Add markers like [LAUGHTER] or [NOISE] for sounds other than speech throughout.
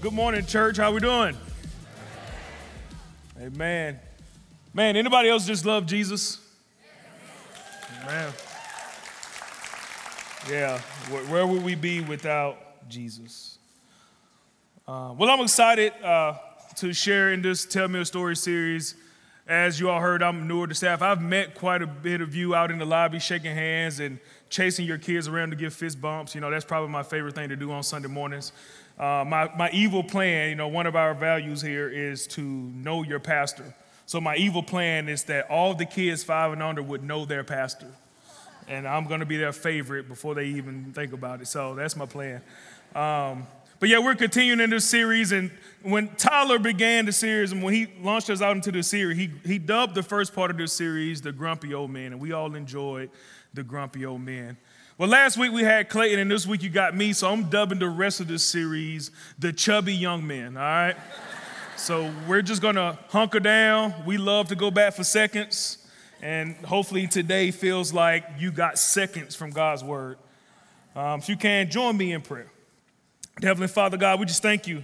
Good morning, church. How we doing? Amen. Man, anybody else just love Jesus? Man. Yeah, where would we be without Jesus? Uh, well, I'm excited uh, to share in this Tell Me a Story series. As you all heard, I'm newer to staff. I've met quite a bit of you out in the lobby shaking hands and chasing your kids around to give fist bumps. You know, that's probably my favorite thing to do on Sunday mornings. Uh, my, my evil plan, you know, one of our values here is to know your pastor. So my evil plan is that all the kids five and under would know their pastor. And I'm going to be their favorite before they even think about it. So that's my plan. Um, but yeah, we're continuing in this series. And when Tyler began the series and when he launched us out into the series, he, he dubbed the first part of this series the Grumpy Old Man. And we all enjoyed the Grumpy Old Man. Well, last week we had Clayton, and this week you got me, so I'm dubbing the rest of this series the Chubby Young Men, all right? so we're just gonna hunker down. We love to go back for seconds, and hopefully today feels like you got seconds from God's word. Um, if you can, join me in prayer. Heavenly Father, God, we just thank you.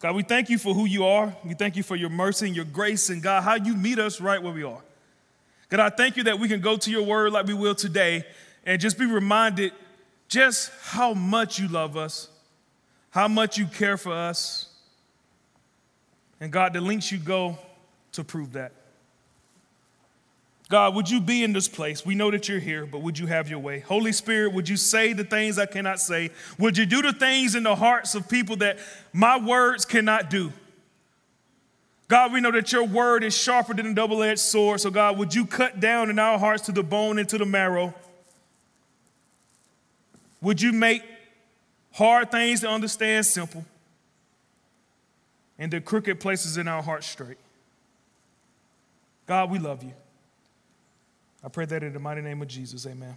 God, we thank you for who you are. We thank you for your mercy and your grace, and God, how you meet us right where we are. God, I thank you that we can go to your word like we will today and just be reminded just how much you love us, how much you care for us. And God, the links you go to prove that. God, would you be in this place? We know that you're here, but would you have your way? Holy Spirit, would you say the things I cannot say? Would you do the things in the hearts of people that my words cannot do? God, we know that your word is sharper than a double edged sword. So, God, would you cut down in our hearts to the bone and to the marrow? Would you make hard things to understand simple and the crooked places in our hearts straight? God, we love you. I pray that in the mighty name of Jesus, amen.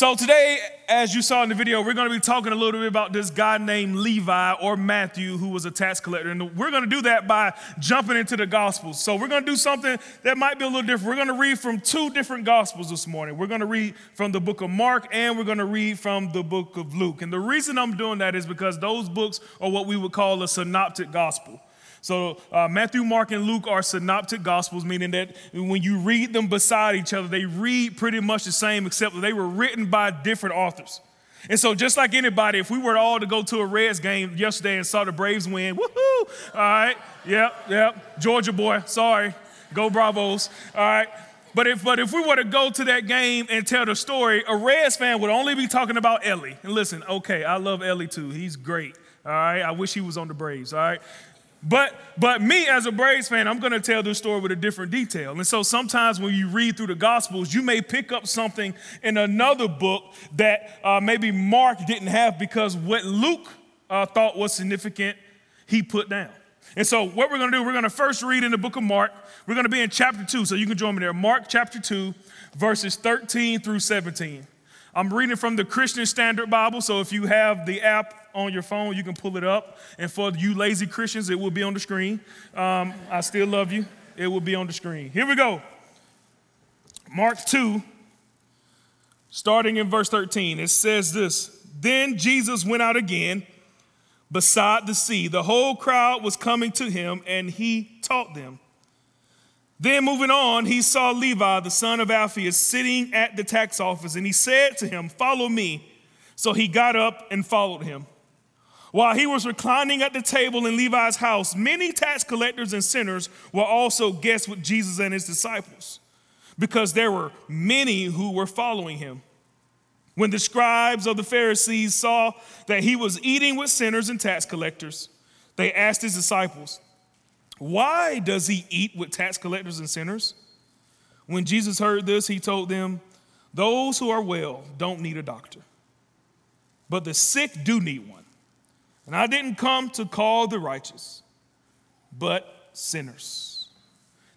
So, today, as you saw in the video, we're going to be talking a little bit about this guy named Levi or Matthew, who was a tax collector. And we're going to do that by jumping into the Gospels. So, we're going to do something that might be a little different. We're going to read from two different Gospels this morning. We're going to read from the book of Mark and we're going to read from the book of Luke. And the reason I'm doing that is because those books are what we would call a synoptic gospel. So, uh, Matthew, Mark, and Luke are synoptic gospels, meaning that when you read them beside each other, they read pretty much the same, except that they were written by different authors. And so, just like anybody, if we were all to go to a Reds game yesterday and saw the Braves win, woohoo! All right, yep, yep, Georgia boy, sorry, go Bravos. All right, but if but if we were to go to that game and tell the story, a Reds fan would only be talking about Elly. And listen, okay, I love Elly too. He's great. All right, I wish he was on the Braves. All right, but but me as a Braves fan, I'm going to tell this story with a different detail. And so sometimes when you read through the Gospels, you may pick up something in another book that uh, maybe Mark didn't have because what Luke uh, thought was significant, he put down. And so what we're going to do, we're going to first read in the book of Mark. We're going to be in chapter 2, so you can join me there. Mark chapter 2, verses 13 through 17. I'm reading from the Christian Standard Bible, so if you have the app on your phone, you can pull it up. And for you lazy Christians, it will be on the screen. Um, I still love you. It will be on the screen. Here we go. Mark 2, starting in verse 13. It says this Then Jesus went out again beside the sea. The whole crowd was coming to him, and he taught them. Then moving on, he saw Levi, the son of Alphaeus, sitting at the tax office, and he said to him, Follow me. So he got up and followed him. While he was reclining at the table in Levi's house, many tax collectors and sinners were also guests with Jesus and his disciples, because there were many who were following him. When the scribes of the Pharisees saw that he was eating with sinners and tax collectors, they asked his disciples, Why does he eat with tax collectors and sinners? When Jesus heard this, he told them, Those who are well don't need a doctor but the sick do need one. And I didn't come to call the righteous, but sinners.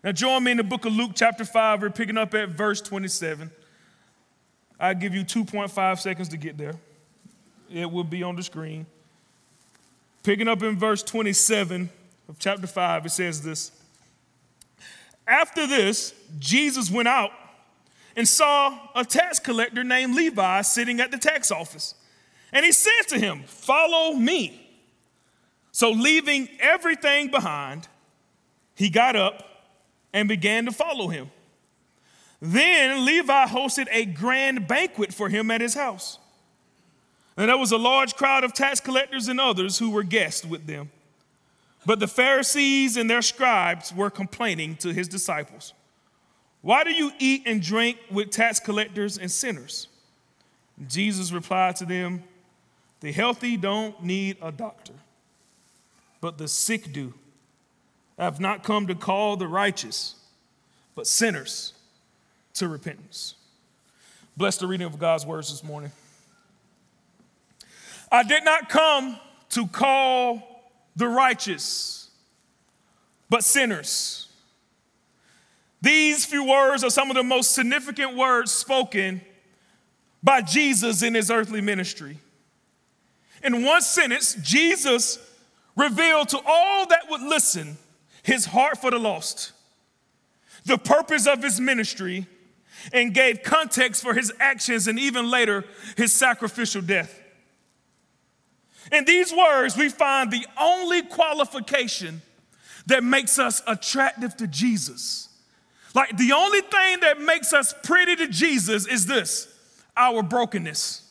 Now, join me in the book of Luke, chapter 5. We're picking up at verse 27. I give you 2.5 seconds to get there. It will be on the screen. Picking up in verse 27 of chapter 5, it says this After this, Jesus went out and saw a tax collector named Levi sitting at the tax office. And he said to him, Follow me. So, leaving everything behind, he got up and began to follow him. Then Levi hosted a grand banquet for him at his house. And there was a large crowd of tax collectors and others who were guests with them. But the Pharisees and their scribes were complaining to his disciples Why do you eat and drink with tax collectors and sinners? Jesus replied to them, The healthy don't need a doctor, but the sick do. I have not come to call the righteous, but sinners to repentance. Bless the reading of God's words this morning. I did not come to call the righteous, but sinners. These few words are some of the most significant words spoken by Jesus in his earthly ministry. In one sentence, Jesus revealed to all that would listen his heart for the lost, the purpose of his ministry, and gave context for his actions and even later his sacrificial death. In these words, we find the only qualification that makes us attractive to Jesus. Like the only thing that makes us pretty to Jesus is this our brokenness.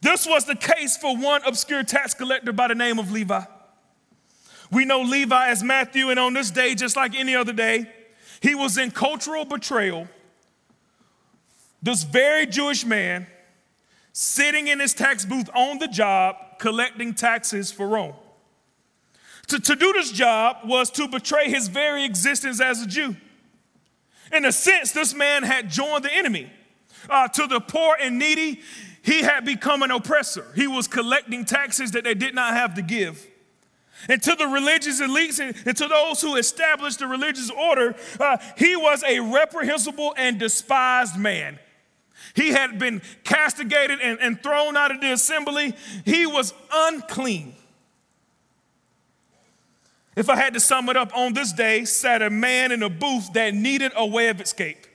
This was the case for one obscure tax collector by the name of Levi. We know Levi as Matthew, and on this day, just like any other day, he was in cultural betrayal. This very Jewish man sitting in his tax booth on the job collecting taxes for Rome. To, to do this job was to betray his very existence as a Jew. In a sense, this man had joined the enemy. Uh, to the poor and needy, he had become an oppressor. He was collecting taxes that they did not have to give. And to the religious elites and, and to those who established the religious order, uh, he was a reprehensible and despised man. He had been castigated and, and thrown out of the assembly. He was unclean. If I had to sum it up, on this day sat a man in a booth that needed a way of escape.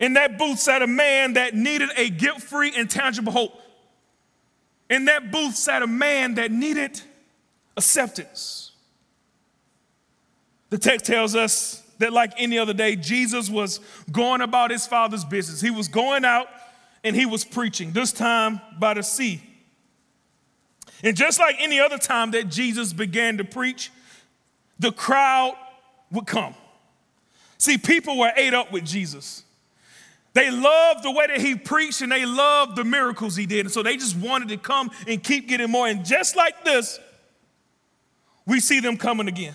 In that booth sat a man that needed a guilt free and tangible hope. In that booth sat a man that needed acceptance. The text tells us that, like any other day, Jesus was going about his father's business. He was going out and he was preaching, this time by the sea. And just like any other time that Jesus began to preach, the crowd would come. See, people were ate up with Jesus. They loved the way that he preached and they loved the miracles he did. And so they just wanted to come and keep getting more. And just like this, we see them coming again.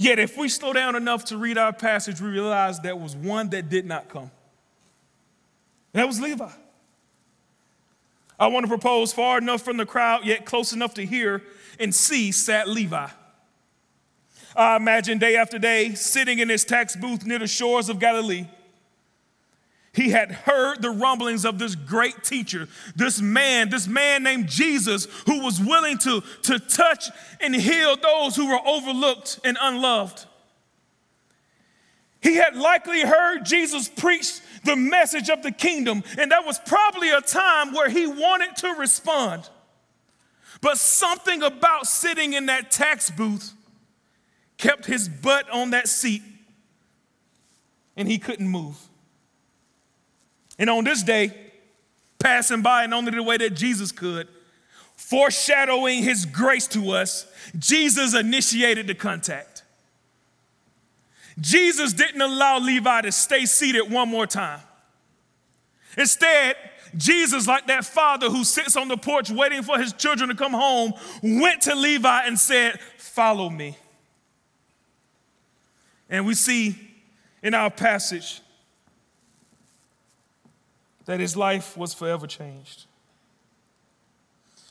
Yet, if we slow down enough to read our passage, we realize there was one that did not come. That was Levi. I want to propose far enough from the crowd, yet close enough to hear and see sat Levi. I imagine day after day sitting in his tax booth near the shores of Galilee he had heard the rumblings of this great teacher, this man, this man named Jesus, who was willing to, to touch and heal those who were overlooked and unloved. He had likely heard Jesus preach the message of the kingdom, and that was probably a time where he wanted to respond. But something about sitting in that tax booth kept his butt on that seat, and he couldn't move. And on this day, passing by in only the way that Jesus could, foreshadowing his grace to us, Jesus initiated the contact. Jesus didn't allow Levi to stay seated one more time. Instead, Jesus, like that father who sits on the porch waiting for his children to come home, went to Levi and said, Follow me. And we see in our passage that his life was forever changed.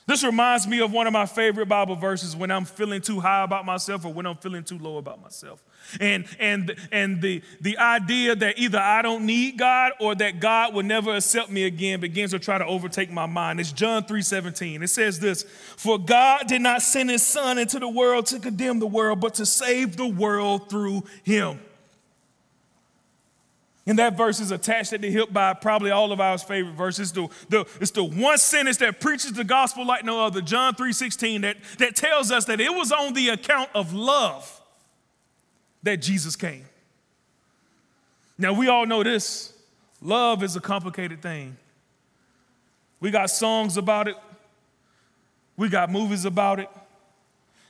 This reminds me of one of my favorite Bible verses when I'm feeling too high about myself or when I'm feeling too low about myself. And, and, and the, the idea that either I don't need God or that God will never accept me again begins to try to overtake my mind. It's John 3:17. It says this: For God did not send his son into the world to condemn the world, but to save the world through him. And that verse is attached at the hip by probably all of our favorite verses. The, the, it's the one sentence that preaches the gospel like no other, John 3.16, that, that tells us that it was on the account of love that Jesus came. Now, we all know this. Love is a complicated thing. We got songs about it. We got movies about it.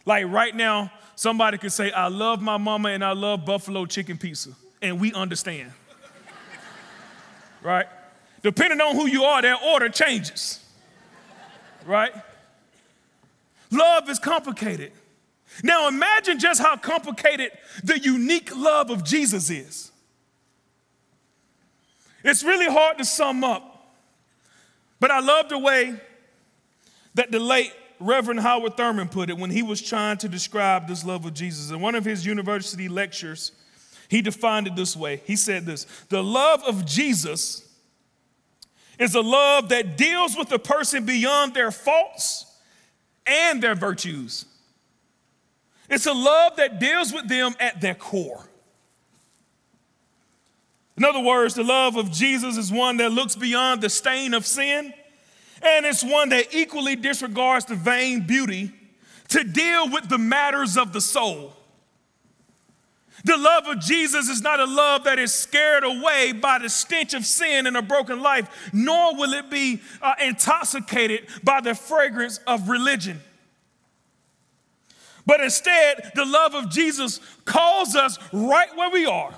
Like right now, somebody could say, I love my mama and I love buffalo chicken pizza. And we understand right? Depending on who you are, their order changes, right? Love is complicated. Now imagine just how complicated the unique love of Jesus is. It's really hard to sum up, but I love the way that the late Reverend Howard Thurman put it when he was trying to describe this love of Jesus. In one of his university lectures, he defined it this way He said this The love of Jesus is a love that deals with the person beyond their faults and their virtues. It's a love that deals with them at their core. In other words, the love of Jesus is one that looks beyond the stain of sin, and it's one that equally disregards the vain beauty to deal with the matters of the soul. The love of Jesus is not a love that is scared away by the stench of sin and a broken life, nor will it be uh, intoxicated by the fragrance of religion. But instead, the love of Jesus calls us right where we are.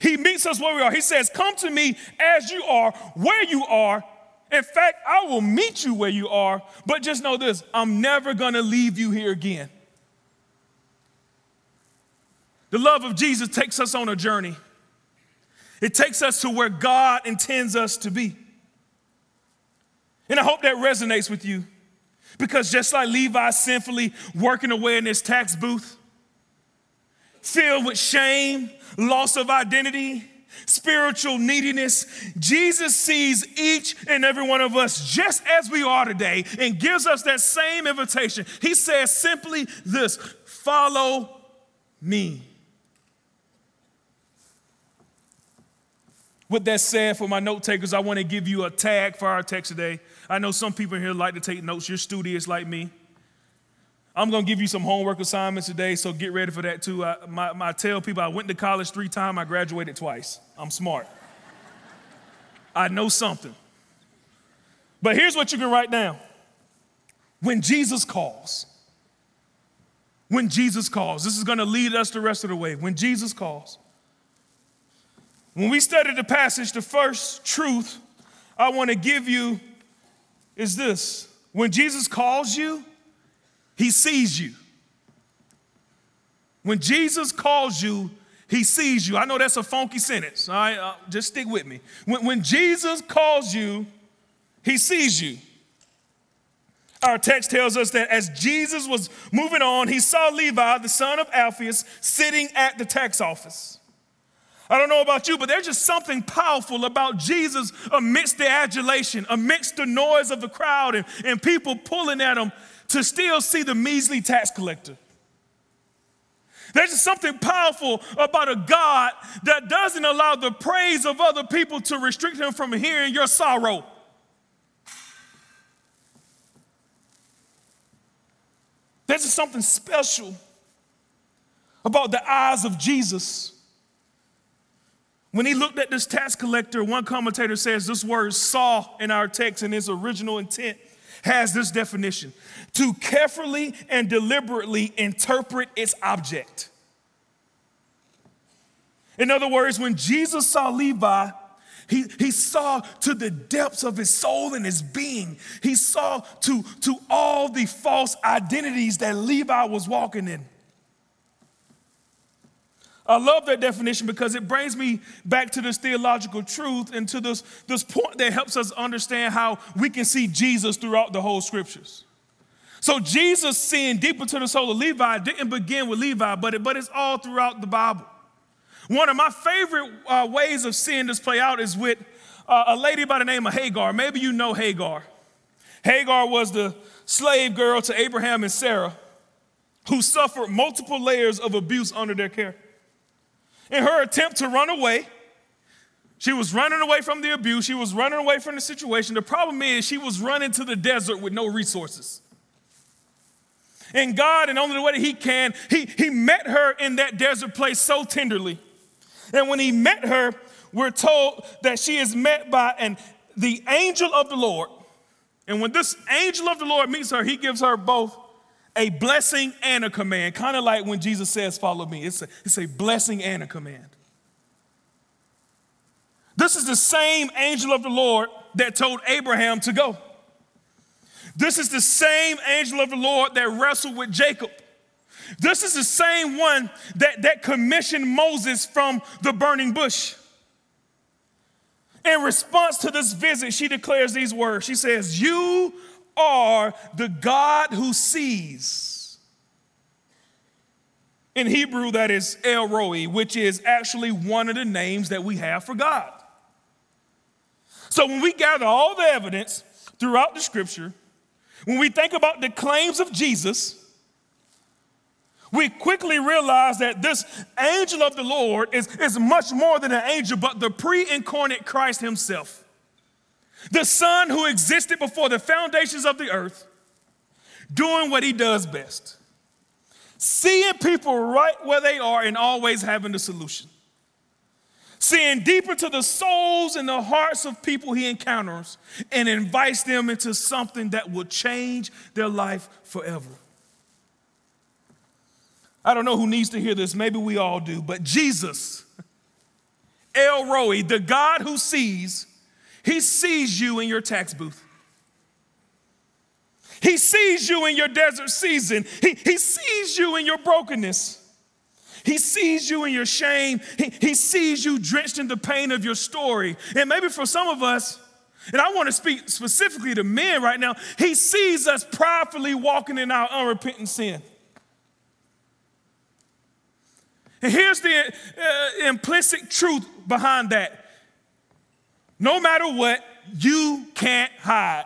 He meets us where we are. He says, Come to me as you are, where you are. In fact, I will meet you where you are, but just know this I'm never gonna leave you here again. The love of Jesus takes us on a journey. It takes us to where God intends us to be. And I hope that resonates with you because just like Levi sinfully working away in his tax booth, filled with shame, loss of identity, spiritual neediness, Jesus sees each and every one of us just as we are today and gives us that same invitation. He says simply this follow me. With that said, for my note takers, I want to give you a tag for our text today. I know some people here like to take notes. You're studious like me. I'm going to give you some homework assignments today, so get ready for that too. I, my, my, I tell people I went to college three times, I graduated twice. I'm smart. I know something. But here's what you can write down when Jesus calls, when Jesus calls, this is going to lead us the rest of the way. When Jesus calls, when we study the passage, the first truth I want to give you is this when Jesus calls you, he sees you. When Jesus calls you, he sees you. I know that's a funky sentence. All right, uh, just stick with me. When, when Jesus calls you, he sees you. Our text tells us that as Jesus was moving on, he saw Levi, the son of Alphaeus, sitting at the tax office. I don't know about you, but there's just something powerful about Jesus amidst the adulation, amidst the noise of the crowd and, and people pulling at him to still see the measly tax collector. There's just something powerful about a God that doesn't allow the praise of other people to restrict him from hearing your sorrow. There's just something special about the eyes of Jesus when he looked at this tax collector, one commentator says this word saw in our text in its original intent has this definition to carefully and deliberately interpret its object. In other words, when Jesus saw Levi, he, he saw to the depths of his soul and his being. He saw to, to all the false identities that Levi was walking in. I love that definition because it brings me back to this theological truth and to this, this point that helps us understand how we can see Jesus throughout the whole scriptures. So, Jesus seeing deeper to the soul of Levi didn't begin with Levi, but, it, but it's all throughout the Bible. One of my favorite uh, ways of seeing this play out is with uh, a lady by the name of Hagar. Maybe you know Hagar. Hagar was the slave girl to Abraham and Sarah who suffered multiple layers of abuse under their care. In her attempt to run away, she was running away from the abuse, she was running away from the situation. The problem is, she was running to the desert with no resources. And God, in only the way that He can, He, he met her in that desert place so tenderly. And when He met her, we're told that she is met by an, the angel of the Lord. And when this angel of the Lord meets her, He gives her both a blessing and a command, kind of like when Jesus says, Follow me. It's a, it's a blessing and a command. This is the same angel of the Lord that told Abraham to go. This is the same angel of the Lord that wrestled with Jacob. This is the same one that, that commissioned Moses from the burning bush. In response to this visit, she declares these words. She says, You are the God who sees. In Hebrew, that is El Roi, which is actually one of the names that we have for God. So when we gather all the evidence throughout the scripture, when we think about the claims of Jesus, we quickly realize that this angel of the Lord is, is much more than an angel, but the pre incarnate Christ himself. The Son who existed before the foundations of the earth, doing what he does best seeing people right where they are and always having the solution. Seeing deeper to the souls and the hearts of people he encounters and invites them into something that will change their life forever. I don't know who needs to hear this, maybe we all do, but Jesus, El Roi, the God who sees, he sees you in your tax booth. He sees you in your desert season. He, he sees you in your brokenness. He sees you in your shame. He, he sees you drenched in the pain of your story. And maybe for some of us, and I want to speak specifically to men right now, he sees us pridefully walking in our unrepentant sin. And here's the uh, implicit truth behind that no matter what, you can't hide.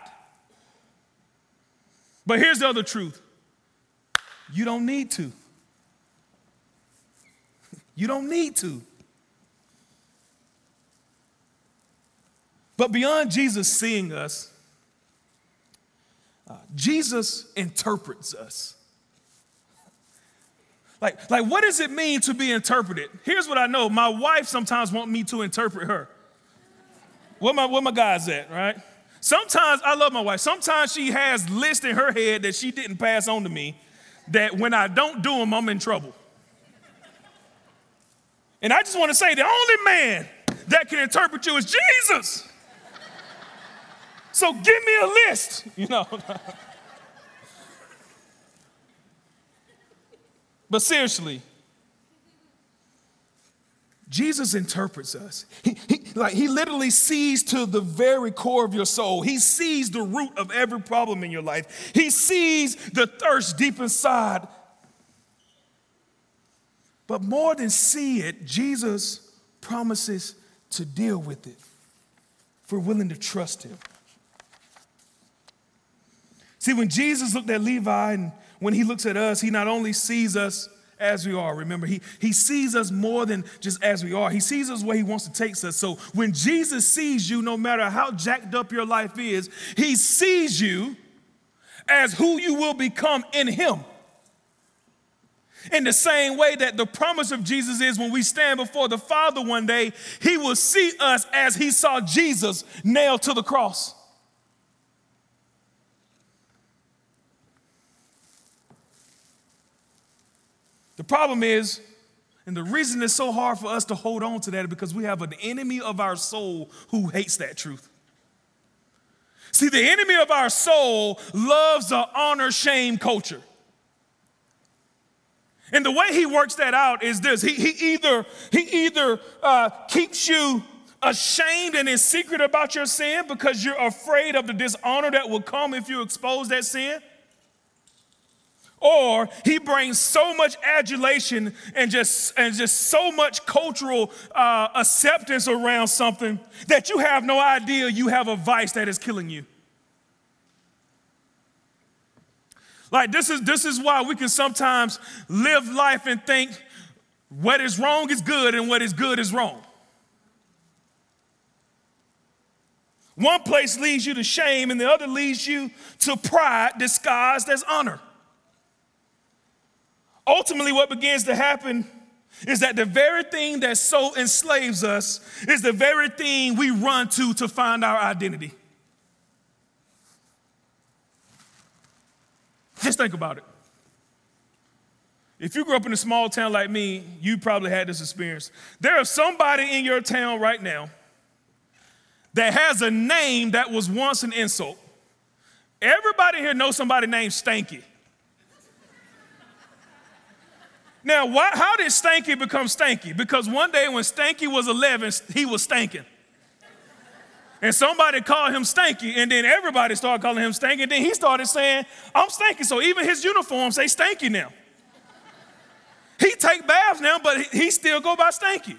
But here's the other truth you don't need to. [LAUGHS] You don't need to. But beyond Jesus seeing us, uh, Jesus interprets us. [LAUGHS] Like, like, what does it mean to be interpreted? Here's what I know my wife sometimes wants me to interpret her. Where my, where my guys at, right? Sometimes I love my wife. Sometimes she has lists in her head that she didn't pass on to me that when I don't do them, I'm in trouble. And I just want to say the only man that can interpret you is Jesus. So give me a list, [LAUGHS] you know. but seriously, Jesus interprets us. He, he, like he literally sees to the very core of your soul. He sees the root of every problem in your life. He sees the thirst deep inside. But more than see it, Jesus promises to deal with it if we're willing to trust him. See, when Jesus looked at Levi and when he looks at us, he not only sees us as we are. Remember, he, he sees us more than just as we are. He sees us where he wants to take us. So when Jesus sees you, no matter how jacked up your life is, he sees you as who you will become in him. In the same way that the promise of Jesus is when we stand before the Father one day, he will see us as he saw Jesus nailed to the cross. The problem is, and the reason it's so hard for us to hold on to that is because we have an enemy of our soul who hates that truth. See, the enemy of our soul loves the honor shame culture. And the way he works that out is this he, he either, he either uh, keeps you ashamed and in secret about your sin because you're afraid of the dishonor that will come if you expose that sin. Or he brings so much adulation and just, and just so much cultural uh, acceptance around something that you have no idea you have a vice that is killing you. Like this is this is why we can sometimes live life and think what is wrong is good and what is good is wrong. One place leads you to shame and the other leads you to pride disguised as honor. Ultimately, what begins to happen is that the very thing that so enslaves us is the very thing we run to to find our identity. Just think about it. If you grew up in a small town like me, you probably had this experience. There is somebody in your town right now that has a name that was once an insult. Everybody here knows somebody named Stanky. Now, why, how did Stanky become Stanky? Because one day when Stanky was 11, he was stanking. And somebody called him Stanky, and then everybody started calling him Stanky, and then he started saying, I'm Stanky. So even his uniform say Stanky now. He take baths now, but he still go by Stanky.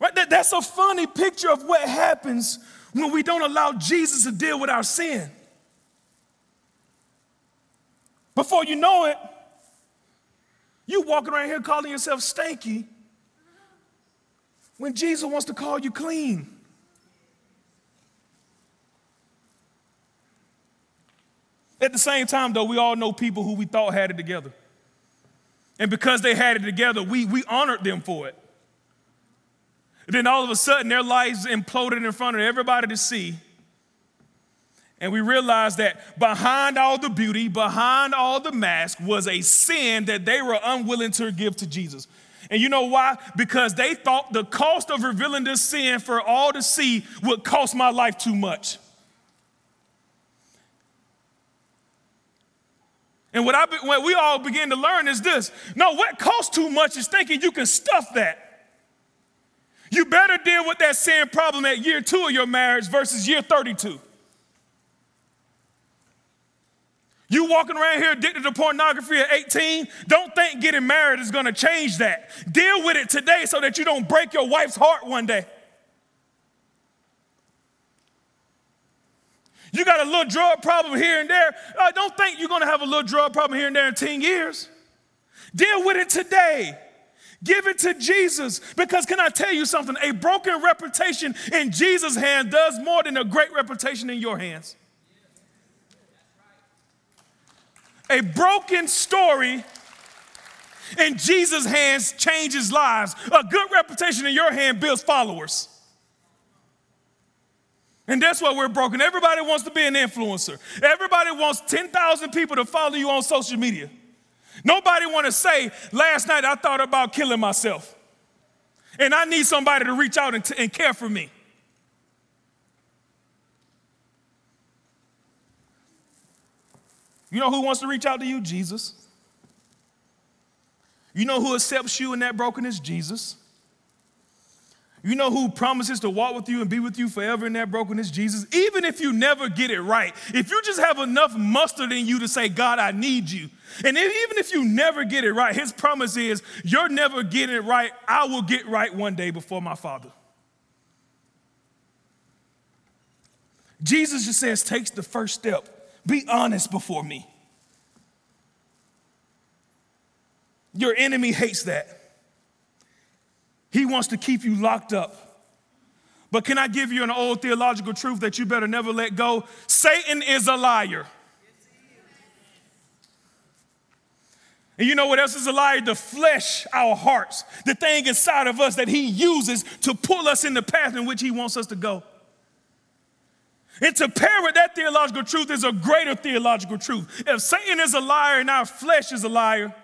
Right? That, that's a funny picture of what happens when we don't allow Jesus to deal with our sin. Before you know it, you walking around here calling yourself stanky when Jesus wants to call you clean. At the same time, though, we all know people who we thought had it together. And because they had it together, we, we honored them for it. Then all of a sudden, their lives imploded in front of everybody to see. And we realized that behind all the beauty, behind all the mask, was a sin that they were unwilling to give to Jesus. And you know why? Because they thought the cost of revealing this sin for all to see would cost my life too much. And what, I, what we all begin to learn is this no, what costs too much is thinking you can stuff that. You better deal with that sin problem at year two of your marriage versus year 32. You walking around here addicted to pornography at 18, don't think getting married is gonna change that. Deal with it today so that you don't break your wife's heart one day. You got a little drug problem here and there. Uh, don't think you're gonna have a little drug problem here and there in 10 years. Deal with it today. Give it to Jesus. Because can I tell you something? A broken reputation in Jesus' hand does more than a great reputation in your hands. A broken story in Jesus' hands changes lives. A good reputation in your hand builds followers. And that's why we're broken. Everybody wants to be an influencer. Everybody wants 10,000 people to follow you on social media. Nobody want to say, last night I thought about killing myself. And I need somebody to reach out and, t- and care for me. You know who wants to reach out to you? Jesus. You know who accepts you in that brokenness? Jesus. You know who promises to walk with you and be with you forever in that brokenness? Jesus. Even if you never get it right, if you just have enough mustard in you to say, God, I need you. And even if you never get it right, his promise is, you're never getting it right. I will get right one day before my Father. Jesus just says, takes the first step. Be honest before me. Your enemy hates that. He wants to keep you locked up. But can I give you an old theological truth that you better never let go? Satan is a liar. And you know what else is a liar? The flesh, our hearts, the thing inside of us that he uses to pull us in the path in which he wants us to go. Pair with that theological truth is a greater theological truth. If Satan is a liar and our flesh is a liar,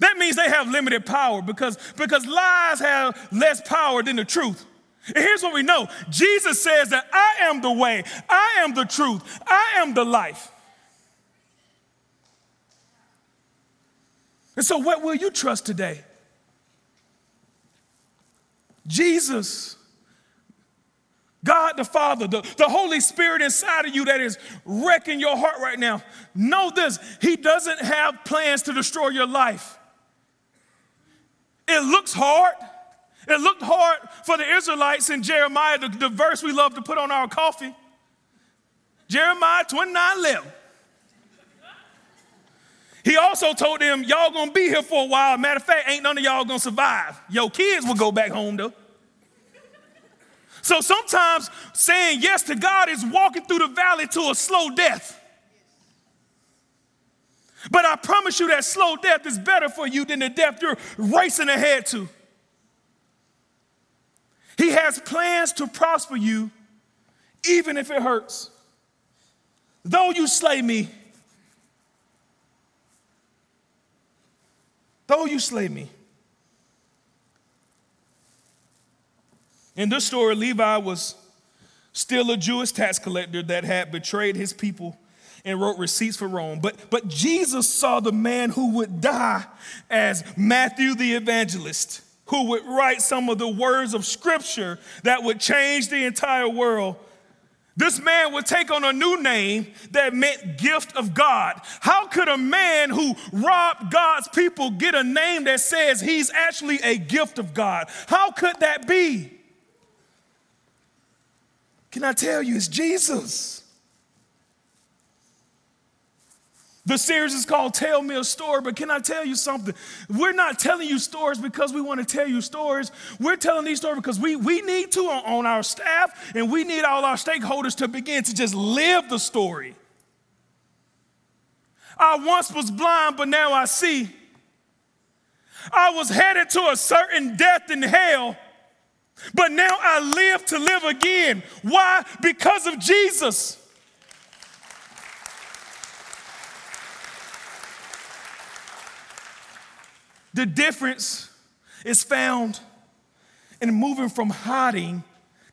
that means they have limited power because, because lies have less power than the truth. And here's what we know Jesus says that I am the way, I am the truth, I am the life. And so, what will you trust today? Jesus, God the Father, the, the Holy Spirit inside of you that is wrecking your heart right now. Know this He doesn't have plans to destroy your life. It looks hard. It looked hard for the Israelites in Jeremiah, the, the verse we love to put on our coffee. Jeremiah 29 11. He also told them, Y'all gonna be here for a while. Matter of fact, ain't none of y'all gonna survive. Your kids will go back home though. So sometimes saying yes to God is walking through the valley to a slow death. But I promise you that slow death is better for you than the death you're racing ahead to. He has plans to prosper you, even if it hurts. Though you slay me, though you slay me. In this story, Levi was still a Jewish tax collector that had betrayed his people and wrote receipts for Rome. But, but Jesus saw the man who would die as Matthew the evangelist, who would write some of the words of scripture that would change the entire world. This man would take on a new name that meant gift of God. How could a man who robbed God's people get a name that says he's actually a gift of God? How could that be? Can I tell you, it's Jesus. The series is called Tell Me a Story, but can I tell you something? We're not telling you stories because we want to tell you stories. We're telling these stories because we, we need to on, on our staff and we need all our stakeholders to begin to just live the story. I once was blind, but now I see. I was headed to a certain death in hell, but now I live to live again. Why? Because of Jesus. The difference is found in moving from hiding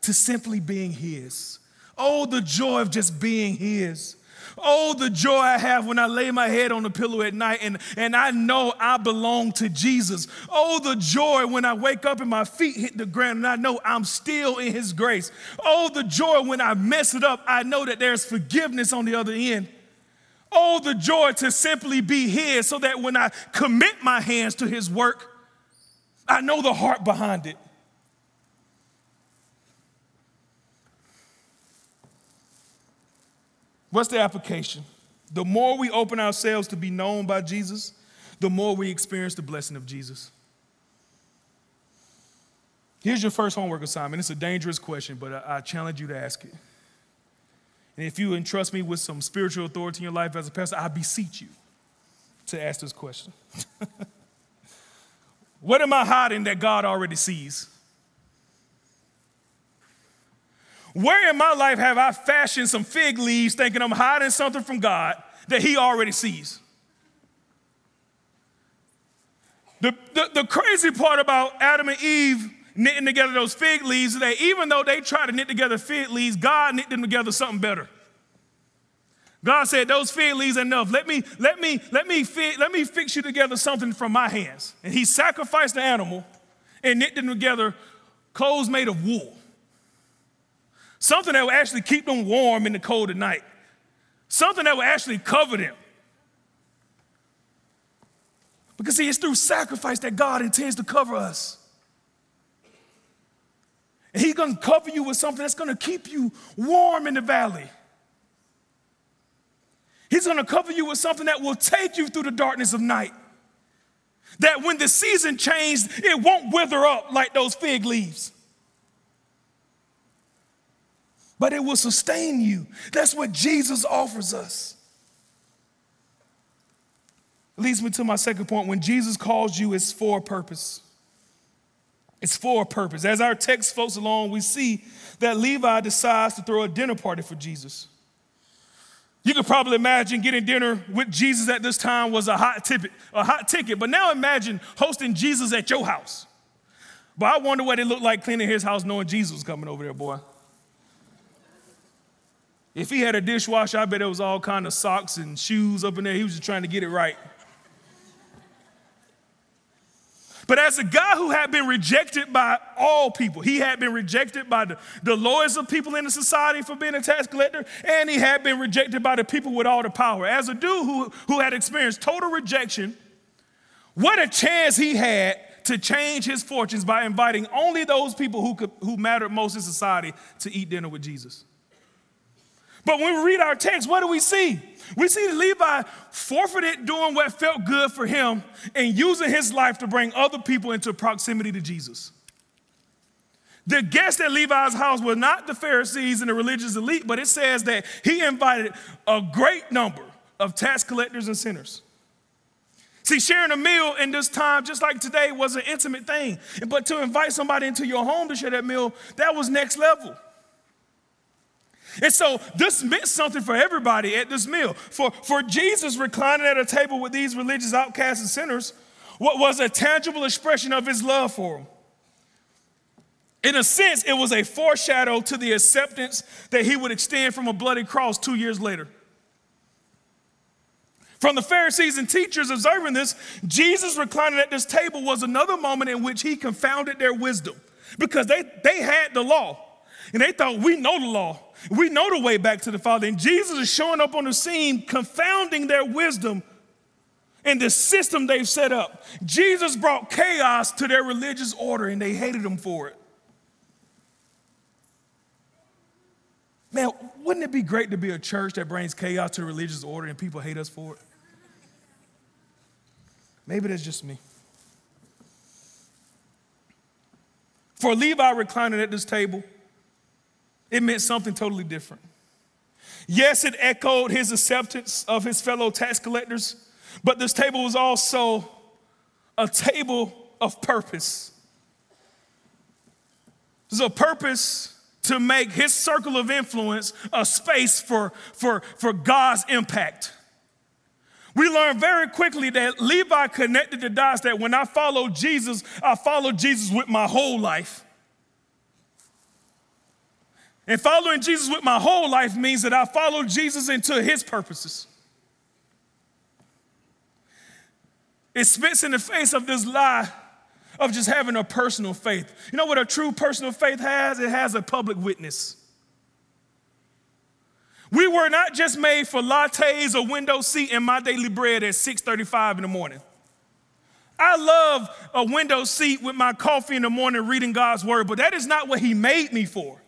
to simply being His. Oh, the joy of just being His. Oh, the joy I have when I lay my head on the pillow at night and, and I know I belong to Jesus. Oh, the joy when I wake up and my feet hit the ground and I know I'm still in His grace. Oh, the joy when I mess it up, I know that there's forgiveness on the other end. Oh, the joy to simply be His so that when I commit my hands to His work, I know the heart behind it. What's the application? The more we open ourselves to be known by Jesus, the more we experience the blessing of Jesus. Here's your first homework assignment. It's a dangerous question, but I, challenge you to ask it. And if you entrust me with some spiritual authority in your life as a pastor, I beseech you to ask this question [LAUGHS] What am I hiding that God already sees? Where in my life have I fashioned some fig leaves thinking I'm hiding something from God that He already sees? The, the, the crazy part about Adam and Eve knitting together those fig leaves is that even though they tried to knit together fig leaves, God knit them together something better. God said, "Those fig leaves enough. Let me, let me, let me, fi- let me fix you together something from my hands." And He sacrificed the animal and knit them together clothes made of wool, something that will actually keep them warm in the cold at night, something that will actually cover them. Because see, it's through sacrifice that God intends to cover us. And he's to cover you with something that's to keep you warm in the valley. He's to cover you with something that will take you through the darkness of night. That when the season changes, it won't wither up like those fig leaves. But it will sustain you. That's what Jesus offers us. Leads me to my second point. When Jesus calls you, it's for a purpose. It's for a purpose. As our text floats along, we see that Levi decides to throw a dinner party for Jesus. You could probably imagine getting dinner with Jesus at this time was a hot ticket, a hot ticket. But now imagine hosting Jesus at your house. But I wonder what it looked like cleaning his house knowing Jesus was coming over there, boy. If he had a dishwasher, I bet there was all kind of socks and shoes up in there. He was just trying to get it right. But as a guy who had been rejected by all people, he had been rejected by the, the lowest of people in the society for being a tax collector, and he had been rejected by the people with all the power. As a dude who, who had experienced total rejection, what a chance he had to change his fortunes by inviting only those people who, could, who mattered most in society to eat dinner with Jesus. But when we read our text, what do we see? We see Levi forfeited doing what felt good for him and using his life to bring other people into proximity to Jesus. The guests at Levi's house were not the Pharisees and the religious elite, but it says that he invited a great number of tax collectors and sinners. See, sharing a meal in this time, just like today, was an intimate thing. But to invite somebody into your home to share that meal, that was next level. And so this meant something for everybody at this meal. For, for Jesus reclining at a table with these religious outcasts and sinners, what was a tangible expression of his love for them. In a sense, it was a foreshadow to the acceptance that he would extend from a bloody cross two years later. From the Pharisees and teachers observing this, Jesus reclining at this table was another moment in which he confounded their wisdom because they, they had the law and they thought, we know the law. We know the way back to the Father. And Jesus is showing up on the scene, confounding their wisdom and the system they've set up. Jesus brought chaos to their religious order and they hated him for it. Man, wouldn't it be great to be a church that brings chaos to religious order and people hate us for it? Maybe that's just me. For Levi reclining at this table, it meant something totally different. Yes, it echoed his acceptance of his fellow tax collectors, but this table was also a table of purpose. There's a purpose to make his circle of influence a space for, for, for God's impact. We learn very quickly that Levi connected the dots that when I follow Jesus, I follow Jesus with my whole life. And following Jesus with my whole life means that I follow Jesus into his purposes. It spits in the face of this lie of just having a personal faith. You know what a true personal faith has? It has a public witness. We were not just made for lattes or window seat and my daily bread at 6:35 in the morning. I love a window seat with my coffee in the morning reading God's word, but that is not what he made me for.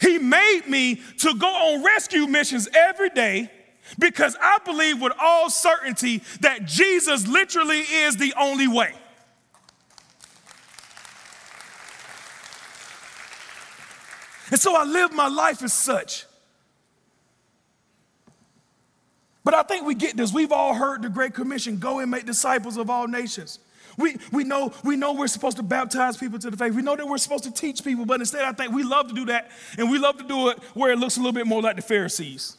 He made me to go on rescue missions every day because I believe with all certainty that Jesus literally is the only way. And so I live my life as such. But I think we get this. We've all heard the Great Commission go and make disciples of all nations. We, we, know, we know we're supposed to baptize people to the faith. We know that we're supposed to teach people, but instead, I think we love to do that, and we love to do it where it looks a little bit more like the Pharisees.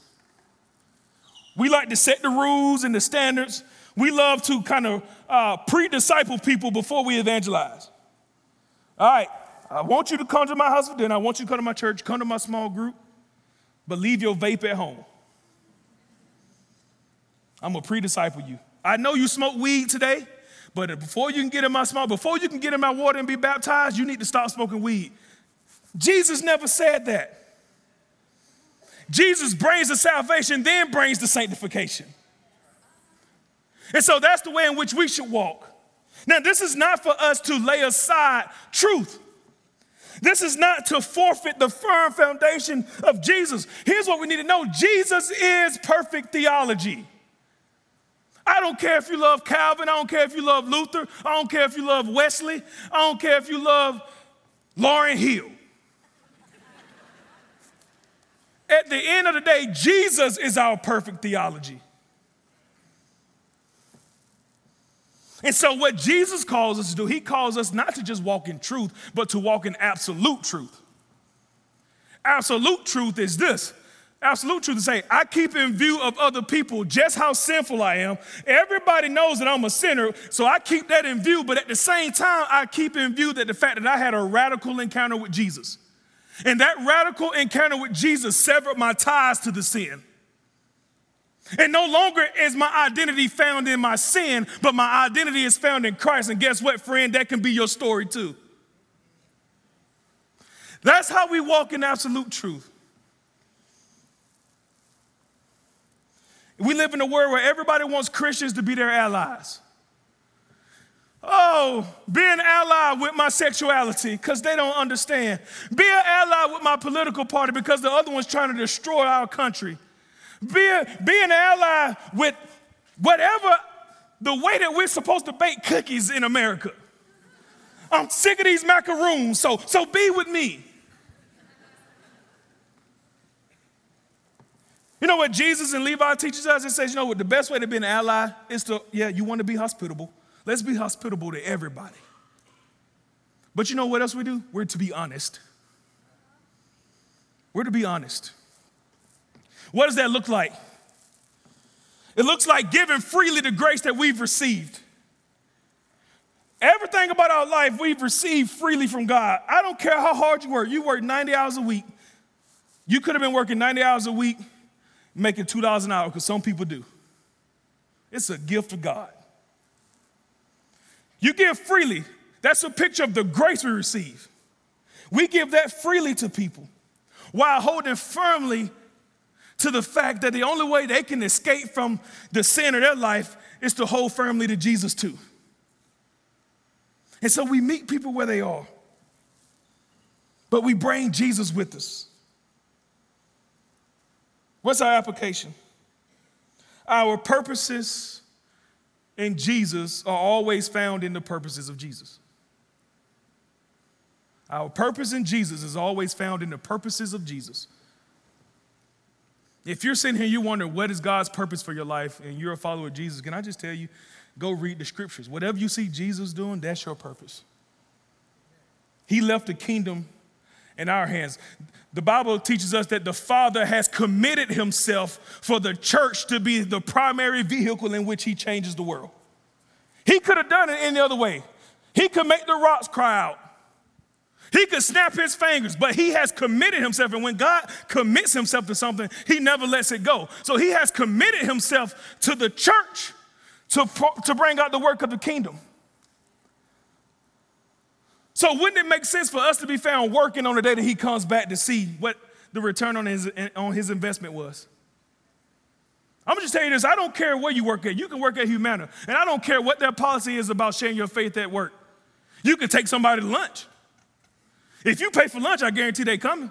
We like to set the rules and the standards. We love to kind of uh, pre disciple people before we evangelize. All right, I want you to come to my house for dinner. I want you to come to my church, come to my small group, but leave your vape at home. I'm going to pre disciple you. I know you smoke weed today. But before you can get in my before you can get in my water and be baptized, you need to stop smoking weed. Jesus never said that. Jesus brings the salvation, then brings the sanctification. And so that's the way in which we should walk. Now, this is not for us to lay aside truth. This is not to forfeit the firm foundation of Jesus. Here's what we need to know Jesus is perfect theology. I don't care if you love Calvin. I don't care if you love Luther. I don't care if you love Wesley. I don't care if you love Lauryn Hill. At the end of the day, Jesus is our perfect theology. And so, what Jesus calls us to do, he calls us not to just walk in truth, but to walk in absolute truth. Absolute truth is this absolute truth to say, I keep in view of other people just how sinful I am. Everybody knows that I'm a sinner, so I keep that in view, but at the same time, I keep in view that the fact that I had a radical encounter with Jesus. And that radical encounter with Jesus severed my ties to the sin. And no longer is my identity found in my sin, but my identity is found in Christ. And guess what, friend? That can be your story too. That's how we walk in absolute truth. We live in a world where everybody wants Christians to be their allies. Oh, be an ally with my sexuality because they don't understand. Be an ally with my political party because the other one's trying to destroy our country. Be, a, be an ally with whatever the way that we're supposed to bake cookies in America. I'm sick of these macaroons, so, so be with me. You know what Jesus and Levi teaches us? It says, you know what, the best way to be an ally is to, yeah, you want to be hospitable. Let's be hospitable to everybody. But you know what else we do? We're to be honest. We're to be honest. What does that look like? It looks like giving freely the grace that we've received. Everything about our life we've received freely from God. I don't care how hard you work. You work 90 hours a week. You could have been working 90 hours a week, making $2 an hour, because some people do. It's a gift of God. You give freely. That's a picture of the grace we receive. We give that freely to people while holding firmly to the fact that the only way they can escape from the sin of their life is to hold firmly to Jesus too. And so we meet people where they are, but we bring Jesus with us. What's our application? Our purposes in Jesus are always found in the purposes of Jesus. Our purpose in Jesus is always found in the purposes of Jesus. If you're sitting here, you wonder what is God's purpose for your life, and you're a follower of Jesus, can I just tell you, go read the scriptures. Whatever you see Jesus doing, that's your purpose. He left the kingdom in our hands. The Bible teaches us that the Father has committed himself for the church to be the primary vehicle in which he changes the world. He could have done it any other way. He could make the rocks cry out. He could snap his fingers, but he has committed himself. And when God commits himself to something, he never lets it go. So he has committed himself to the church to, to bring out the work of the kingdom. So wouldn't it make sense for us to be found working on the day that he comes back to see what the return on his, on his investment was? I'm just tell you this I don't care where you work at. You can work at Humana, and I don't care what their policy is about sharing your faith at work. You can take somebody to lunch. If you pay for lunch, I guarantee they coming.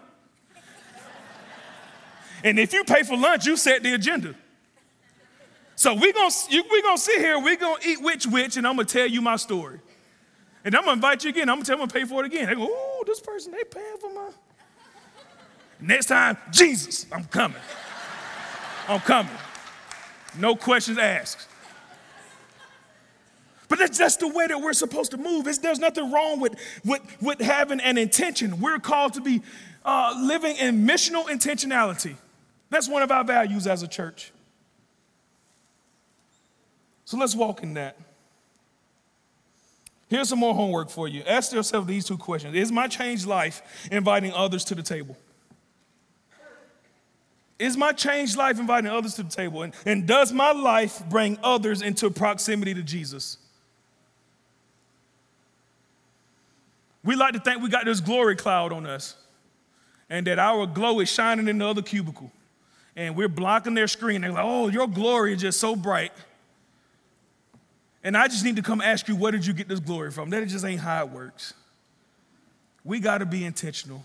[LAUGHS] and if you pay for lunch, you set the agenda. So we're gonna, we gonna sit here, we're gonna eat which which, and I'm gonna tell you my story. And I'm gonna invite you again. I'm gonna tell them to pay for it again. They go, oh, this person, they paying for my. Next time, Jesus, I'm coming. I'm coming. No questions asked. But that's just the way that we're supposed to move. It's, there's nothing wrong with, with, with having an intention. We're called to be uh, living in missional intentionality. That's one of our values as a church. So let's walk in that. Here's some more homework for you. Ask yourself these two questions Is my changed life inviting others to the table? Is my changed life inviting others to the table? And, and does my life bring others into proximity to Jesus? We like to think we got this glory cloud on us and that our glow is shining in the other cubicle. And we're blocking their screen. They're like, oh, your glory is just so bright. And I just need to come ask you, where did you get this glory from? That just ain't how it works. We got to be intentional.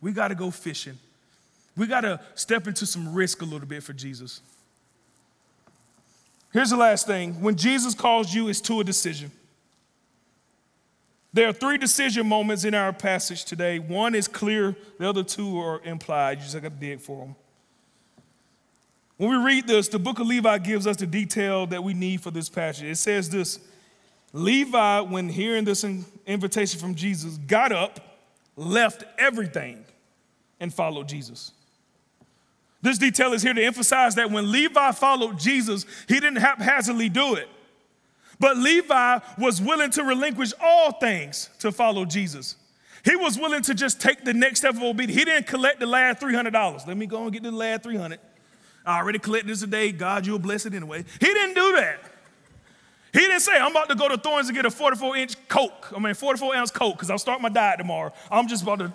We got to go fishing. We got to step into some risk a little bit for Jesus. Here's the last thing when Jesus calls you, it's to a decision. There are three decision moments in our passage today. One is clear, the other two are implied. You just got to dig for them. When we read this, the book of Levi gives us the detail that we need for this passage. It says this Levi, when hearing this invitation from Jesus, got up, left everything, and followed Jesus. This detail is here to emphasize that when Levi followed Jesus, he didn't haphazardly do it. But Levi was willing to relinquish all things to follow Jesus. He was willing to just take the next step of obedience. He didn't collect the last $300. Let me go and get the last 300. I already collected this today. God, you'll bless it anyway. He didn't do that. He didn't say, I'm about to go to Thorns and get a 44 inch Coke. I mean, 44 ounce Coke, because I'll start my diet tomorrow. I'm just about to,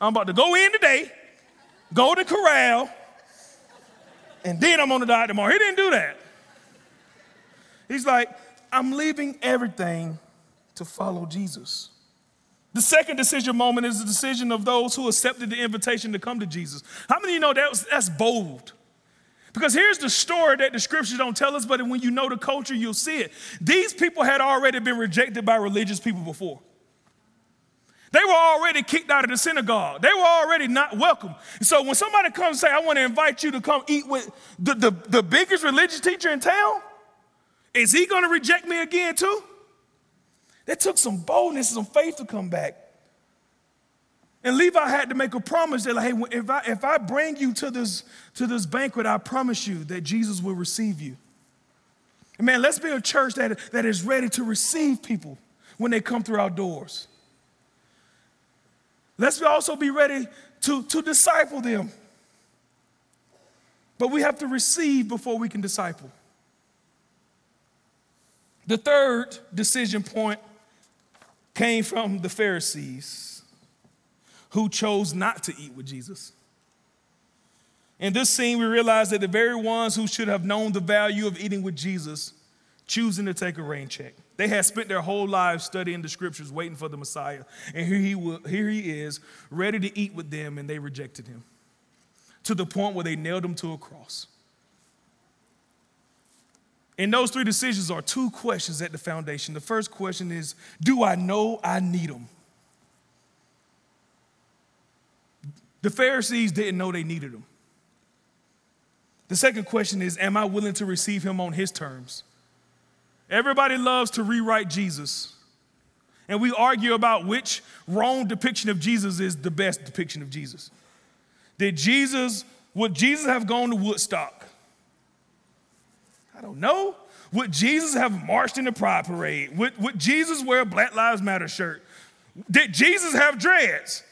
I'm about to go in today, go to Corral, and then I'm on the diet tomorrow. He didn't do that. He's like, I'm leaving everything to follow Jesus. The second decision moment is the decision of those who accepted the invitation to come to Jesus. How many of you know that was, that's bold? Because here's the story that the scriptures don't tell us, but when you know the culture, you'll see it. These people had already been rejected by religious people before. They were already kicked out of the synagogue. They were already not welcome. So when somebody comes and say, I want to invite you to come eat with the, the, the biggest religious teacher in town, is he going to reject me again too? That took some boldness and some faith to come back. And Levi had to make a promise that, like, hey, if I, if I bring you to this, to this banquet, I promise you that Jesus will receive you. And man, let's be a church that, that is ready to receive people when they come through our doors. Let's also be ready to, to disciple them. But we have to receive before we can disciple. The third decision point came from the Pharisees who chose not to eat with Jesus. In this scene, we realize that the very ones who should have known the value of eating with Jesus, choosing to take a rain check. They had spent their whole lives studying the scriptures, waiting for the Messiah. And here he, will, here he is, ready to eat with them, and they rejected him to the point where they nailed him to a cross. And those three decisions are two questions at the foundation. The first question is Do I know I need them? The Pharisees didn't know they needed him. The second question is Am I willing to receive him on his terms? Everybody loves to rewrite Jesus. And we argue about which wrong depiction of Jesus is the best depiction of Jesus. Did Jesus, would Jesus have gone to Woodstock? I don't know. Would Jesus have marched in the pride parade? Would, would Jesus wear a Black Lives Matter shirt? Did Jesus have dreads?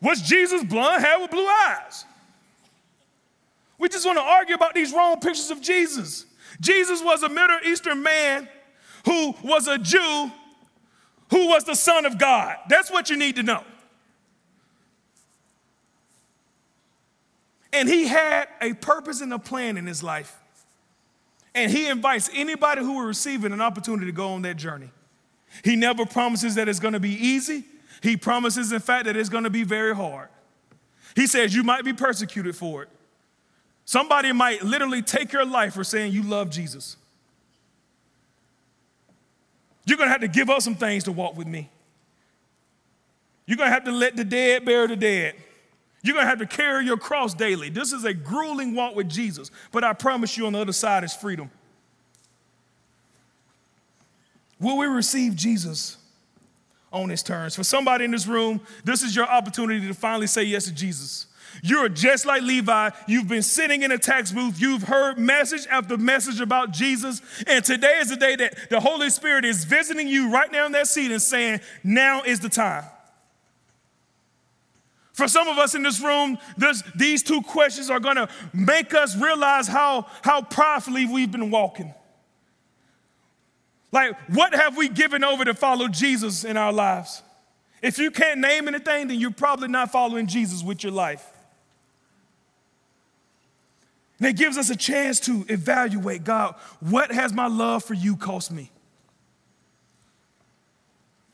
Was Jesus blonde hair with blue eyes? We just want to argue about these wrong pictures of Jesus. Jesus was a Middle Eastern man who was a Jew who was the Son of God. That's what you need to know. And he had a purpose and a plan in his life. And he invites anybody who will receive it an opportunity to go on that journey. He never promises that it's going to be easy. He promises, in fact, that it's going to be very hard. He says you might be persecuted for it. Somebody might literally take your life for saying you love Jesus. You're going to have to give up some things to walk with me. You're going to have to let the dead bury the dead. You're going to have to carry your cross daily. This is a grueling walk with Jesus, but I promise you on the other side is freedom. Will we receive Jesus on his terms? For somebody in this room, this is your opportunity to finally say yes to Jesus. You're just like Levi. You've been sitting in a tax booth. You've heard message after message about Jesus. And today is the day that the Holy Spirit is visiting you right now in that seat and saying, Now is the time. For some of us in this room, this, these two questions are going to make us realize how, how proudly we've been walking. Like, what have we given over to follow Jesus in our lives? If you can't name anything, then you're probably not following Jesus with your life. And it gives us a chance to evaluate God, what has my love for you cost me?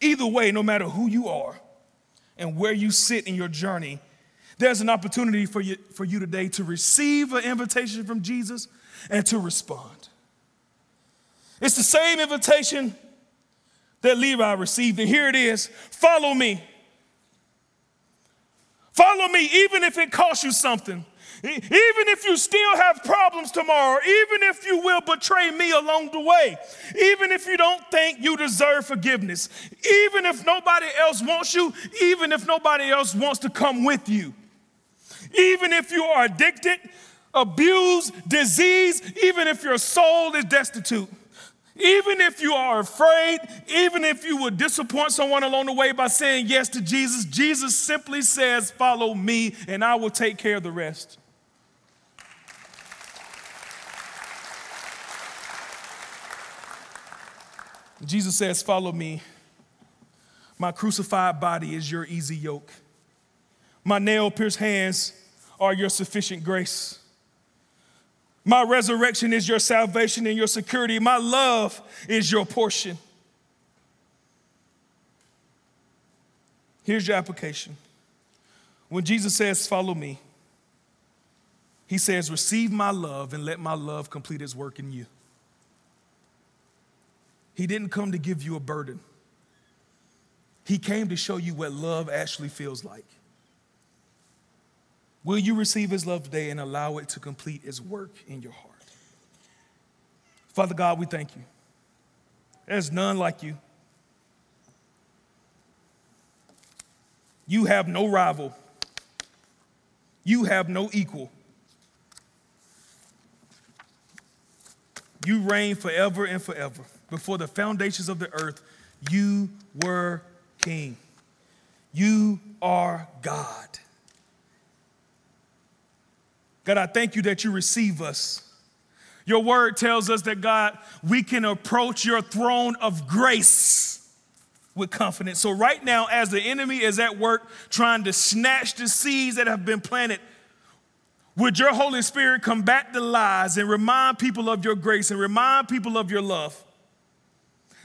Either way, no matter who you are, and where you sit in your journey, there's an opportunity for you, for you today to receive an invitation from Jesus and to respond. It's the same invitation that Levi received, and here it is follow me. Follow me, even if it costs you something. Even if you still have problems tomorrow, even if you will betray me along the way, even if you don't think you deserve forgiveness, even if nobody else wants you, even if nobody else wants to come with you, even if you are addicted, abused, diseased, even if your soul is destitute. Even if you are afraid, even if you would disappoint someone along the way by saying yes to Jesus, Jesus simply says, Follow me, and I will take care of the rest. Jesus says, Follow me. My crucified body is your easy yoke. My nail pierced hands are your sufficient grace. My resurrection is your salvation and your security. My love is your portion. Here's your application. When Jesus says, Follow me, he says, Receive my love and let my love complete its work in you. He didn't come to give you a burden, He came to show you what love actually feels like. Will you receive His love today and allow it to complete its work in your heart? Father God, we thank you. There's none like you. You have no rival. You have no equal. You reign forever and forever. Before the foundations of the earth, you were king. You are God. God, I thank you that you receive us. Your word tells us that, God, we can approach your throne of grace with confidence. So, right now, as the enemy is at work trying to snatch the seeds that have been planted, would your Holy Spirit combat the lies and remind people of your grace and remind people of your love?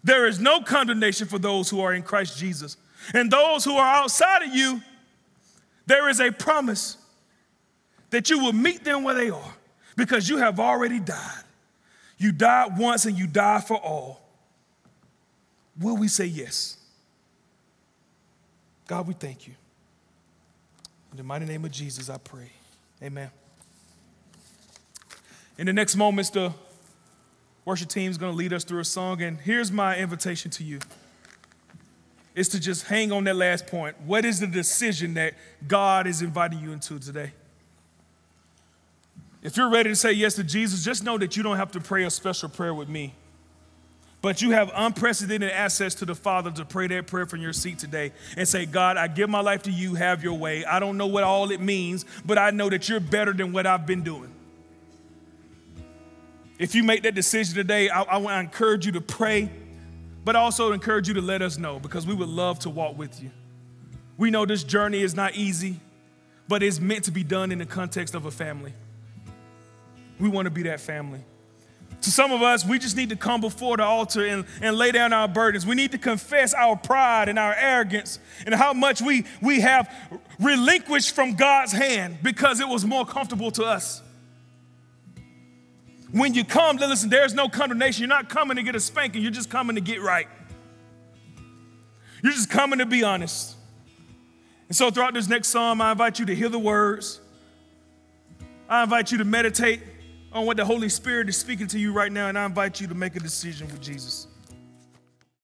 There is no condemnation for those who are in Christ Jesus. And those who are outside of you, there is a promise that you will meet them where they are because you have already died. You died once and you died for all. Will we say yes? God, we thank you. In the mighty name of Jesus, I pray. Amen. In the next moments, the worship team is going to lead us through a song. And here's my invitation to you is to just hang on that last point. What is the decision that God is inviting you into today? If you're ready to say yes to Jesus, just know that you don't have to pray a special prayer with me. But you have unprecedented access to the Father to pray that prayer from your seat today and say, God, I give my life to you, have your way. I don't know what all it means, but I know that you're better than what I've been doing. If you make that decision today, I, I want to encourage you to pray, but also encourage you to let us know because we would love to walk with you. We know this journey is not easy, but it's meant to be done in the context of a family. We want to be that family. To some of us, we just need to come before the altar and, and lay down our burdens. We need to confess our pride and our arrogance and how much we, we have relinquished from God's hand because it was more comfortable to us. When you come, listen, there's no condemnation. You're not coming to get a spanking, you're just coming to get right. You're just coming to be honest. And so, throughout this next psalm, I invite you to hear the words. I invite you to meditate on what the Holy Spirit is speaking to you right now, and I invite you to make a decision with Jesus.